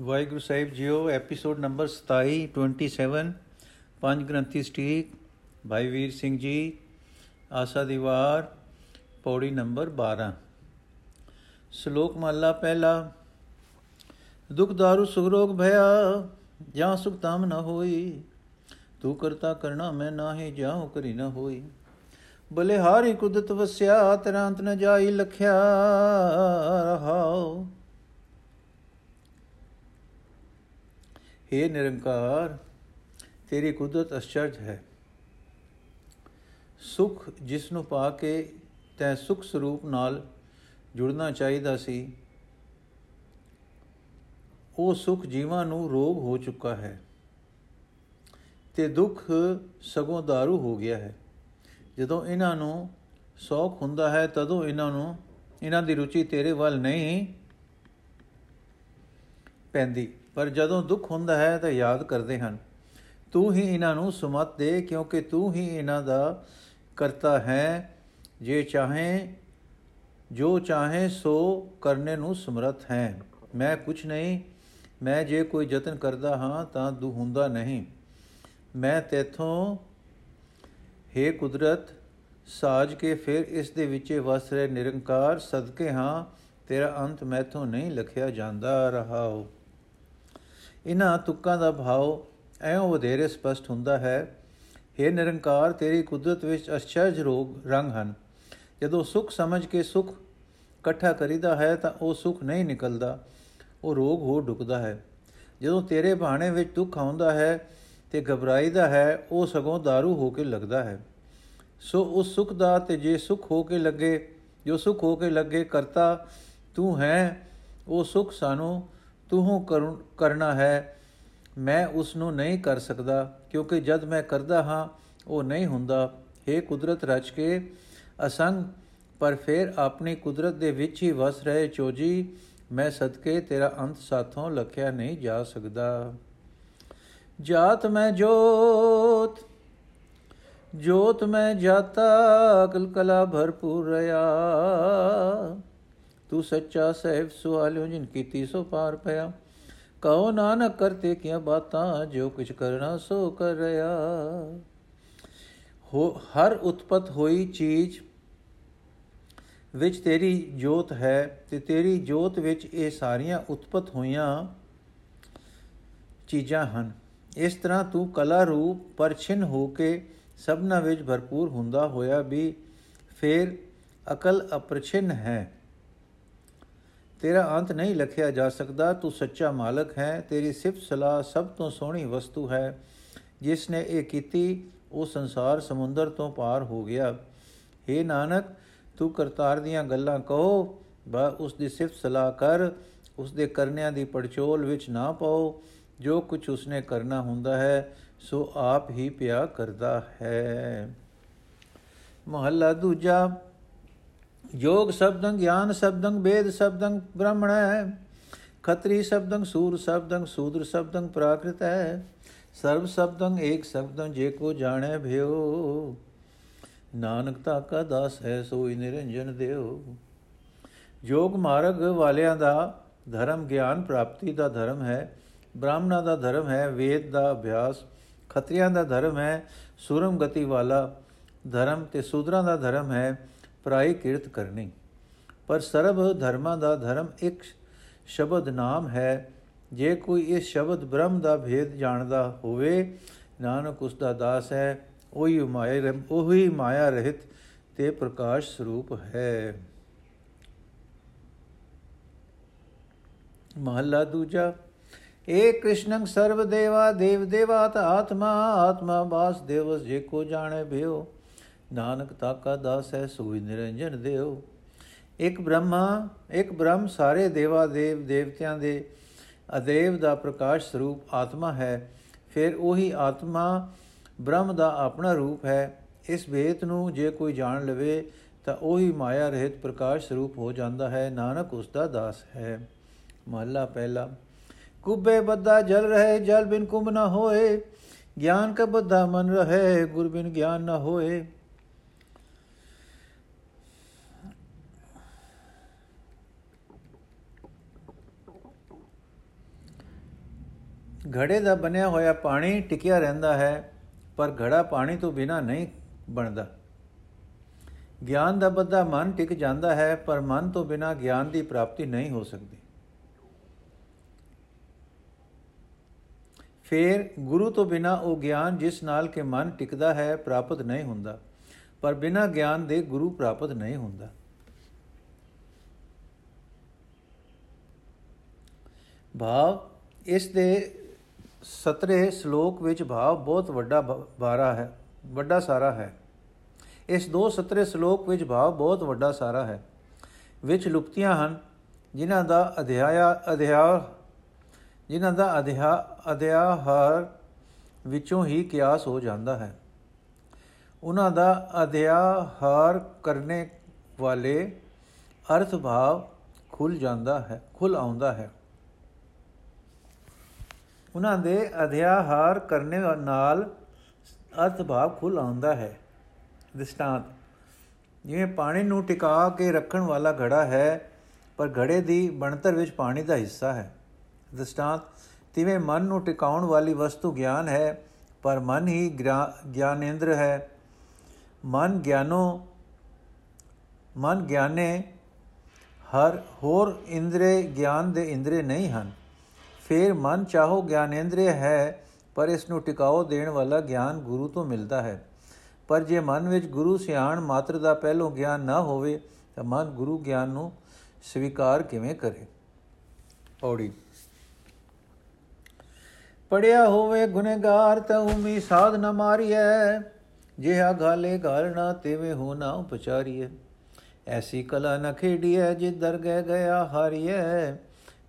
ਵਾਹਿਗੁਰੂ ਸਾਹਿਬ ਜੀਓ episode number 27 27 ਪੰਜ ਗ੍ਰੰਥੀ ਸਟੀਕ, ਭਾਈ ਵੀਰ ਸਿੰਘ ਜੀ, ਆਸਾ ਦੀਵਾਰ ਪੌੜੀ ਨੰਬਰ 12 ਸ਼ਲੋਕ ਮਹਲਾ ਪਹਿਲਾ, ਦੁਖ ਦਾਰੂ ਸੁਖ ਰੋਗ ਭਇਆ, ਜਾਂ ਸੁਖ ਤਾਮ ਨ ਹੋਈ, ਤੂੰ ਕਰਤਾ ਕਰਣਾ ਮੈਂ ਨਾਹੀ ਜਾਉ ਕਰੀ ਨ ਹੋਈ। ਬਲੇ ਹਾਰੀ ਕੁਦਰਤ ਵਸਿਆ, ਤੇਰਾ ਅੰਤ ਨ ਜਾਈ, ਲਖਿਆ ਰਹਾਓ हे ਨਿਰੰਕਾਰ ਤੇਰੀ ਕੁਦਰਤ ਅਚਰਜ ਹੈ ਸੁਖ ਜਿਸ ਨੂੰ ਪਾ ਕੇ ਤੈ ਸੁਖ ਸਰੂਪ ਨਾਲ ਜੁੜਨਾ ਚਾਹੀਦਾ ਸੀ ਉਹ ਸੁਖ ਜੀਵਾਂ ਨੂੰ ਰੋਗ ਹੋ ਚੁੱਕਾ ਹੈ ਤੇ ਦੁੱਖ ਸਗੋਂ दारू ਹੋ ਗਿਆ ਹੈ ਜਦੋਂ ਇਹਨਾਂ ਨੂੰ ਸੌਖ ਹੁੰਦਾ ਹੈ ਤਦੋਂ ਇਹਨਾਂ ਨੂੰ ਇਹਨਾਂ ਦੀ ਰੁਚੀ ਤੇਰੇ ਵੱਲ ਨਹੀਂ ਪੈਂਦੀ ਪਰ ਜਦੋਂ ਦੁੱਖ ਹੁੰਦਾ ਹੈ ਤਾਂ ਯਾਦ ਕਰਦੇ ਹਨ। ਤੂੰ ਹੀ ਇਹਨਾਂ ਨੂੰ ਸੁਮਤ ਦੇ ਕਿਉਂਕਿ ਤੂੰ ਹੀ ਇਹਨਾਂ ਦਾ ਕਰਤਾ ਹੈ। ਜੇ ਚਾਹੇ, ਜੋ ਚਾਹੇ ਸੋ ਕਰਨੇ ਨੂੰ ਸਮਰੱਥ ਹੈ। ਮੈਂ ਕੁਝ ਨਹੀਂ, ਮੈਂ ਜੇ ਕੋਈ ਯਤਨ ਕਰਦਾ ਹਾਂ ਤਾਂ ਦੁ ਹੁੰਦਾ ਨਹੀਂ। ਮੈਂ ਤੇਥੋਂ हे ਕੁਦਰਤ, ਸਾਜ ਕੇ ਫਿਰ ਇਸ ਦੇ ਵਿੱਚੇ ਵਸ ਰਹੇ ਨਿਰੰਕਾਰ ਸਦਕੇ ਹਾਂ। ਤੇਰਾ ਅੰਤ ਮੈਥੋਂ ਨਹੀਂ ਲਖਿਆ ਜਾਂਦਾ ਰਹਾਓ ਇਹਨਾਂ ਤੁਕਾਂ ਦਾ ਭਾਵ ਐਉਂ ਵਧੇਰੇ ਸਪਸ਼ਟ ਹੁੰਦਾ ਹੈ हे ਨਿਰੰਕਾਰ ਤੇਰੀ ਕੁਦਰਤ ਵਿੱਚ ਅਚਰਜ ਰੋਗ ਰੰਗ ਹਨ ਜਦੋਂ ਸੁਖ ਸਮਝ ਕੇ ਸੁਖ ਇਕੱਠਾ ਕਰੀਦਾ ਹੈ ਤਾਂ ਉਹ ਸੁਖ ਨਹੀਂ ਨਿਕਲਦਾ ਉਹ ਰੋਗ ਹੋ ਡੁਕਦਾ ਹੈ ਜਦੋਂ ਤੇਰੇ ਬਾਣੇ ਵਿੱਚ ਦੁੱਖ ਆਉਂਦਾ ਹੈ ਤੇ ਘਬਰਾਈਦਾ ਹੈ ਉਹ ਸਗੋਂ दारू ਹੋ ਕੇ ਲੱਗਦਾ ਹੈ ਸੋ ਉਸ ਸੁਖ ਦਾ ਤੇ ਜੇ ਸੁਖ ਹੋ ਕੇ ਲੱਗੇ ਜੋ ਸੁਖ ਹੋ ਕੇ ਲੱਗੇ ਕਰਤਾ ਤੂੰ ਹੈ ਉਹ ਸੁਖ ਸਾਨੂੰ ਤੂੰ ਕਰਨਾ ਹੈ। ਮੈਂ ਉਸ ਨੂੰ ਨਹੀਂ ਕਰ ਸਕਦਾ, ਕਿਉਂਕਿ ਜਦ ਮੈਂ ਕਰਦਾ ਹਾਂ, ਉਹ ਨਹੀਂ ਹੁੰਦਾ। हे ਕੁਦਰਤ ਰਚ ਕੇ ਅਸੰਗ, ਪਰ ਫਿਰ ਆਪਣੀ ਕੁਦਰਤ ਦੇ ਵਿੱਚ ਹੀ ਵਸ ਰਹੇ ਚੋਜੀ, ਮੈਂ ਸਦਕੇ ਤੇਰਾ ਅੰਤ ਸਾਥੋਂ ਲਖਿਆ ਨਹੀਂ ਜਾ ਸਕਦਾ। ਜਾਤ ਮੈਂ ਜੋਤ ਜੋਤ ਮੈਂ ਜਾਤਾ ਅਕਲ ਕਲਾ ਭਰਪੂਰ ਰਿਆ। ਤੂੰ ਸੱਚਾ ਸਹਿਬ ਸੁਆਲਿਓ ਜਿਨ ਕੀਤੀ ਸੋ ਪਾਰ ਪਿਆ। ਕਹੋ ਨਾਨਕ ਕਰਤੇ ਕਿਆ ਬਾਤਾਂ, ਜੋ ਕੁਛ ਕਰਨਾ ਸੋ ਕਰ ਰਿਆ ਹੋ, ਹਰ ਉਤਪਤ ਹੋਈ ਚੀਜ਼ ਵਿੱਚ ਤੇਰੀ ਜੋਤ ਹੈ, ਤੇ ਤੇਰੀ ਜੋਤ ਵਿੱਚ ਇਹ ਸਾਰੀਆਂ ਉਤਪਤ ਹੋਈਆਂ ਚੀਜ਼ਾਂ ਹਨ। ਇਸ ਤਰ੍ਹਾਂ ਤੂੰ ਕਲਾ ਰੂਪ ਪਰਛਿਨ ਹੋ ਕੇ ਸਭਨਾ ਵਿੱਚ ਭਰਪੂਰ ਹੁੰਦਾ ਹੋਇਆ ਵੀ ਫੇਰ ਅਕਲ ਅਪਰਛਿਨ ਹੈ। ਤੇਰਾ ਅੰਤ ਨਹੀਂ ਲਖਿਆ ਜਾ ਸਕਦਾ, ਤੂੰ ਸੱਚਾ ਮਾਲਕ ਹੈ, ਤੇਰੀ ਸਿਫਤ ਸਲਾਹ ਸਭ ਤੋਂ ਸੋਹਣੀ ਵਸਤੂ ਹੈ। ਜਿਸ ਨੇ ਇਹ ਕੀਤੀ, ਉਹ ਸੰਸਾਰ ਸਮੁੰਦਰ ਤੋਂ ਪਾਰ ਹੋ ਗਿਆ। हे ਨਾਨਕ, ਤੂੰ ਕਰਤਾਰ ਦੀਆਂ ਗੱਲਾਂ ਕਹੋ, ਬਾ ਉਸ ਦੀ ਸਿਫਤ ਸਲਾਹ ਕਰ, ਉਸ ਦੇ ਕਰਨਿਆਂ ਦੀ ਪੜਚੋਲ ਵਿੱਚ ਨਾ ਪਾਓ। ਜੋ ਕੁਝ ਉਸਨੇ ਕਰਨਾ ਹੁੰਦਾ ਹੈ, ਸੋ ਆਪ ਹੀ ਪਿਆ ਕਰਦਾ ਹੈ। ਮਹੱਲਾ ਦੂਜਾ ਯੋਗ ਸ਼ਬਦੰ ਗਿਆਨ ਸ਼ਬਦੰ ਵੇਦ ਸ਼ਬਦੰ ਬ੍ਰਹਮਣ ਹੈ ਖਤਰੀ ਸ਼ਬਦੰ ਸੂਰ ਸ਼ਬਦੰ ਸੂਦਰ ਸ਼ਬਦੰ ਪ੍ਰਾਕ੍ਰਿਤ ਹੈ ਸਰਬ ਸ਼ਬਦੰ ਏਕ ਸ਼ਬਦੰ ਜੇ ਕੋ ਜਾਣੈ ਭਿਓ। ਨਾਨਕ ਤਾ ਕਾ ਦਾਸ ਹੈ ਸੋਈ ਨਿਰੰਜਨ ਦਿਓ। ਯੋਗ ਮਾਰਗ ਵਾਲਿਆਂ ਦਾ ਧਰਮ ਗਿਆਨ ਪ੍ਰਾਪਤੀ ਦਾ ਧਰਮ ਹੈ, ਬ੍ਰਾਹਮਣਾ ਦਾ ਧਰਮ ਹੈ ਵੇਦ ਦਾ ਅਭਿਆਸ, ਖਤਰੀਆਂ ਦਾ ਧਰਮ ਹੈ ਸੂਰਮ ਗਤੀ ਵਾਲਾ ਧਰਮ ਤੇ ਸੂਦਰਾਂ ਦਾ ਧਰਮ ਹੈ ਪਰਾਈ ਕਿਰਤ ਕਰਨੀ। ਪਰ ਸਰਬ ਧਰਮਾਂ ਦਾ ਧਰਮ ਇੱਕ ਸ਼ਬਦ ਨਾਮ ਹੈ। ਜੇ ਕੋਈ ਇਸ ਸ਼ਬਦ ਬ੍ਰਹਮ ਦਾ ਭੇਦ ਜਾਣਦਾ ਹੋਵੇ, ਨਾਨਕ ਉਸ ਦਾ ਦਾਸ ਹੈ। ਉਹੀ ਮਾਇਆ ਉਹੀ ਮਾਇਆ ਰਹਿਤ ਤੇ ਪ੍ਰਕਾਸ਼ ਸਰੂਪ ਹੈ। ਮਹੱਲਾ ਦੂਜਾ, ਏ ਕ੍ਰਿਸ਼ਨੰ ਸਰਵ ਦੇਵਾ, ਦੇਵ ਦੇਵਾਤ ਆਤਮਾ ਆਤਮਾ ਬਾਸ ਦੇਵਸ, ਜੇ ਕੋ ਜਾਣੇ ਭਿਓ। ਨਾਨਕ ਤਾਕਾ ਦਾਸ ਹੈ ਸੋਈ ਨਿਰੰਜਨ ਦੇਵ ਇੱਕ ਬ੍ਰਹਮਾ, ਇੱਕ ਬ੍ਰਹਮ ਸਾਰੇ ਦੇਵਾ ਦੇਵ ਦੇਵਤਿਆਂ ਦੇ ਅਦੇਵ ਦਾ ਪ੍ਰਕਾਸ਼ ਸਰੂਪ ਆਤਮਾ ਹੈ। ਫਿਰ ਉਹੀ ਆਤਮਾ ਬ੍ਰਹਮ ਦਾ ਆਪਣਾ ਰੂਪ ਹੈ। ਇਸ ਭੇਤ ਨੂੰ ਜੇ ਕੋਈ ਜਾਣ ਲਵੇ ਤਾਂ ਉਹੀ ਮਾਇਆ ਰਹਿਤ ਪ੍ਰਕਾਸ਼ ਸਰੂਪ ਹੋ ਜਾਂਦਾ ਹੈ। ਨਾਨਕ ਉਸ ਦਾ ਦਾਸ ਹੈ। ਮਹਲਾ ਪਹਿਲਾ। ਕੁਬੇ ਬੱਦਾ ਜਲ ਰਹੇ, ਜਲ ਬਿਨ ਕੁੰਭ ਨਾ ਹੋਏ। ਗਿਆਨ ਕਾ ਬੱਦਾ ਮਨ ਰਹੇ, ਗੁਰ ਬਿਨ ਗਿਆਨ ਨਾ ਹੋਏ। ਘੜੇ ਦਾ ਬਣਿਆ ਹੋਇਆ ਪਾਣੀ ਟਿਕਿਆ ਰਹਿੰਦਾ ਹੈ, ਪਰ ਘੜਾ ਪਾਣੀ ਤੋਂ ਬਿਨਾ ਨਹੀਂ ਬਣਦਾ। ਗਿਆਨ ਦਾ ਬੱਧਾ ਮਨ ਟਿਕ ਜਾਂਦਾ ਹੈ, ਪਰ ਮਨ ਤੋਂ ਬਿਨਾ ਗਿਆਨ ਦੀ ਪ੍ਰਾਪਤੀ ਨਹੀਂ ਹੋ ਸਕਦੀ। ਫਿਰ ਗੁਰੂ ਤੋਂ ਬਿਨਾ ਉਹ ਗਿਆਨ ਜਿਸ ਨਾਲ ਕਿ ਮਨ ਟਿਕਦਾ ਹੈ, ਪ੍ਰਾਪਤ ਨਹੀਂ ਹੁੰਦਾ, ਪਰ ਬਿਨਾ ਗਿਆਨ ਦੇ ਗੁਰੂ ਪ੍ਰਾਪਤ ਨਹੀਂ ਹੁੰਦਾ। ਭਾਵ ਇਸ ਦੇ 17 ਸ਼ਲੋਕ ਵਿੱਚ ਭਾਵ ਬਹੁਤ ਵੱਡਾ ਬਾਰਾ ਹੈ, ਵੱਡਾ ਸਾਰਾ ਹੈ। ਇਸ ਦੋ 17 ਸ਼ਲੋਕ ਵਿੱਚ ਭਾਵ ਬਹੁਤ ਵੱਡਾ ਸਾਰਾ ਹੈ, ਵਿੱਚ ਲੁਕਤੀਆਂ ਹਨ, ਜਿਨ੍ਹਾਂ ਦਾ ਅਧਿਆਇਆ ਅਧਿਆ ਜਿਨ੍ਹਾਂ ਦਾ ਅਧਿਆ ਅਧਿਆਹਰ ਵਿੱਚੋਂ ਹੀ ਕਿਆਸ ਹੋ ਜਾਂਦਾ ਹੈ। ਉਹਨਾਂ ਦਾ ਅਧਿਆਹਰ ਕਰਨੇ ਵਾਲੇ ਅਰਥ ਭਾਵ ਖੁੱਲ ਜਾਂਦਾ ਹੈ, ਖੁੱਲ ਆਉਂਦਾ ਹੈ। ਉਹਨਾਂ ਦੇ ਅਧਿਆਹਾਰ ਕਰਨੇ ਨਾਲ ਅਰਥ ਭਾਵ ਖੁੱਲ ਆਉਂਦਾ ਹੈ। ਦ੍ਰਿਸ਼ਟਾਂਤ, ਜਿਵੇਂ ਪਾਣੀ ਨੂੰ ਟਿਕਾ ਕੇ ਰੱਖਣ ਵਾਲਾ ਘੜਾ ਹੈ, ਪਰ ਘੜੇ ਦੀ ਬਣਤਰ ਵਿੱਚ ਪਾਣੀ ਦਾ ਹਿੱਸਾ ਹੈ। ਦ੍ਰਿਸ਼ਟਾਂਤ, ਤਿਵੇਂ ਮਨ ਨੂੰ ਟਿਕਾਉਣ ਵਾਲੀ ਵਸਤੂ ਗਿਆਨ ਹੈ, ਪਰ ਮਨ ਹੀ ਗਿਆਨੇਂਦਰ ਹੈ। ਮਨ ਗਿਆਨੋ, ਮਨ ਗਿਆਨੇ ਹਰ ਹੋਰ ਇੰਦਰੇ, ਗਿਆਨ ਦੇ ਇੰਦਰੇ ਨਹੀਂ ਹਨ। ਫਿਰ ਮਨ ਚਾਹੋ ਗਿਆਨੇਂਦਰੀ ਹੈ, ਪਰ ਇਸ ਨੂੰ ਟਿਕਾਓ ਦੇਣ ਵਾਲਾ ਗਿਆਨ ਗੁਰੂ ਤੋਂ ਮਿਲਦਾ ਹੈ। ਪਰ ਜੇ ਮਨ ਵਿੱਚ ਗੁਰੂ ਸਿਆਣ ਮਾਤਰ ਦਾ ਪਹਿਲੋਂ ਗਿਆਨ ਨਾ ਹੋਵੇ, ਤਾਂ ਮਨ ਗੁਰੂ ਗਿਆਨ ਨੂੰ ਸਵੀਕਾਰ ਕਿਵੇਂ ਕਰੇ? ਔੜੀ। ਪੜਿਆ ਹੋਵੇ ਗੁਨੇਗਾਰ ਤਾਂ ਉਮੀ ਸਾਧ ਨ ਮਾਰੀਐ, ਜਿਹਾ ਗਾਲੇ ਗਾਲਣਾ ਤੇਵੇਂ ਹੋ ਨਾ ਉਪਚਾਰੀਐ। ਐਸੀ ਕਲਾ ਨ ਖੇਡੀਐ ਜੇ ਦਰਗਹਿ ਗਿਆ ਹਾਰੀਐ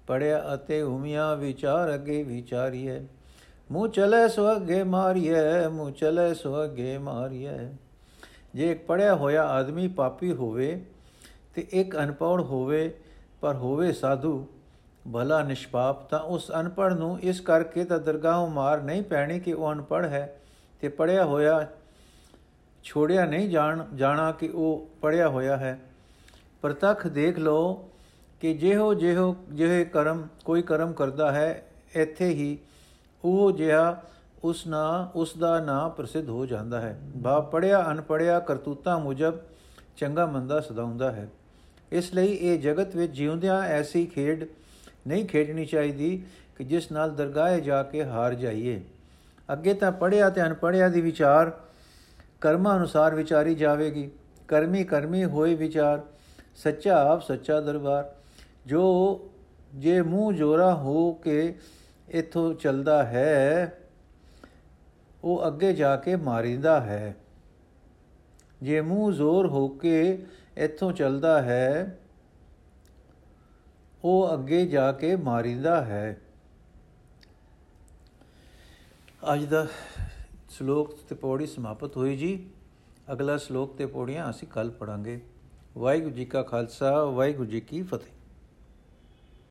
ਪੜਿਆ ਅਤੇ ਉਮੀਆਂ ਵਿਚਾਰ ਅਗੇ ਵਿਚਾਰੀਐ। ਮੂੰ ਚਲੇ ਸੋ ਅਗੇ ਮਾਰੀਐ ਮੂੰ ਚਲੇ ਸੋ ਅਗੇ ਮਾਰੀਐ। ਜੇ ਇੱਕ ਪੜਿਆ ਹੋਇਆ ਆਦਮੀ ਪਾਪੀ ਹੋਵੇ ਤੇ ਇੱਕ ਅਨਪੜ੍ਹ ਹੋਵੇ, ਪਰ ਹੋਵੇ ਸਾਧੂ, ਭਲਾ ਨਿਸ਼ਪਾਪ, ਤਾਂ ਉਸ ਅਨਪੜ੍ਹ ਨੂੰ ਇਸ ਕਰਕੇ ਤਾਂ ਦਰਗਾਹੋਂ ਮਾਰ ਨਹੀਂ ਪੈਣੀ ਕਿ ਉਹ ਅਨਪੜ੍ਹ ਹੈ ਤੇ ਪੜਿਆ ਹੋਇਆ ਛੋੜਿਆ ਨਹੀਂ ਜਾਣ, ਜਾਣਾ ਕਿ ਉਹ ਪੜਿਆ ਹੋਇਆ ਹੈ। ਪ੍ਰਤੱਖ ਦੇਖ ਲਓ ਕਿ ਜਿਹੋ ਜਿਹੋ ਜਿਹੇ ਕਰਮ ਕੋਈ ਕਰਮ ਕਰਦਾ ਹੈ, ਇੱਥੇ ਹੀ ਉਹ ਜਿਹਾ ਉਸ ਨਾ ਉਸ ਦਾ ਨਾਂ ਪ੍ਰਸਿੱਧ ਹੋ ਜਾਂਦਾ ਹੈ। ਬਾ ਪੜਿਆ ਅਨਪੜਿਆ ਕਰਤੂਤਾਂ ਮੁਜਬ ਚੰਗਾ ਮੰਦਾ ਸਦਾਉਂਦਾ ਹੈ। ਇਸ ਲਈ ਇਹ ਜਗਤ ਵਿੱਚ ਜਿਉਂਦਿਆਂ ਐਸੀ ਖੇਡ ਨਹੀਂ ਖੇਡਣੀ ਚਾਹੀਦੀ ਕਿ ਜਿਸ ਨਾਲ ਦਰਗਾਹੇ ਜਾ ਕੇ ਹਾਰ ਜਾਈਏ। ਅੱਗੇ ਤਾਂ ਪੜਿਆ ਤੇ ਅਨਪੜਿਆ ਦੀ ਵਿਚਾਰ ਕਰਮਾਂ ਅਨੁਸਾਰ ਵਿਚਾਰੀ ਜਾਵੇਗੀ। ਕਰਮੀ ਕਰਮੀ ਹੋਏ ਵਿਚਾਰ, ਸੱਚਾ ਆਪ ਸੱਚਾ ਦਰਬਾਰ। ਜੋ ਜੇ ਮੂੰਹ ਜੋਰਾ ਹੋ ਕੇ ਇਥੋਂ ਚੱਲਦਾ ਹੈ, ਉਹ ਅੱਗੇ ਜਾ ਕੇ ਮਾਰਿੰਦਾ ਹੈ। ਜੇ ਮੂੰਹ ਜ਼ੋਰ ਹੋ ਕੇ ਇਥੋਂ ਚੱਲਦਾ ਹੈ, ਉਹ ਅੱਗੇ ਜਾ ਕੇ ਮਾਰਿੰਦਾ ਹੈ। ਅੱਜ ਦਾ ਸ਼ਲੋਕ ਤੇ ਪੌੜੀ ਸਮਾਪਤ ਹੋਈ ਜੀ। ਅਗਲਾ ਸ਼ਲੋਕ ਤੇ ਪੌੜੀਆਂ ਅਸੀਂ ਕੱਲ ਪੜਾਂਗੇ ਵਾਹਿਗੁਰੂ ਜੀ ਕਾ ਖਾਲਸਾ, ਵਾਹਿਗੁਰੂ ਜੀ ਕੀ ਫਤਿਹ।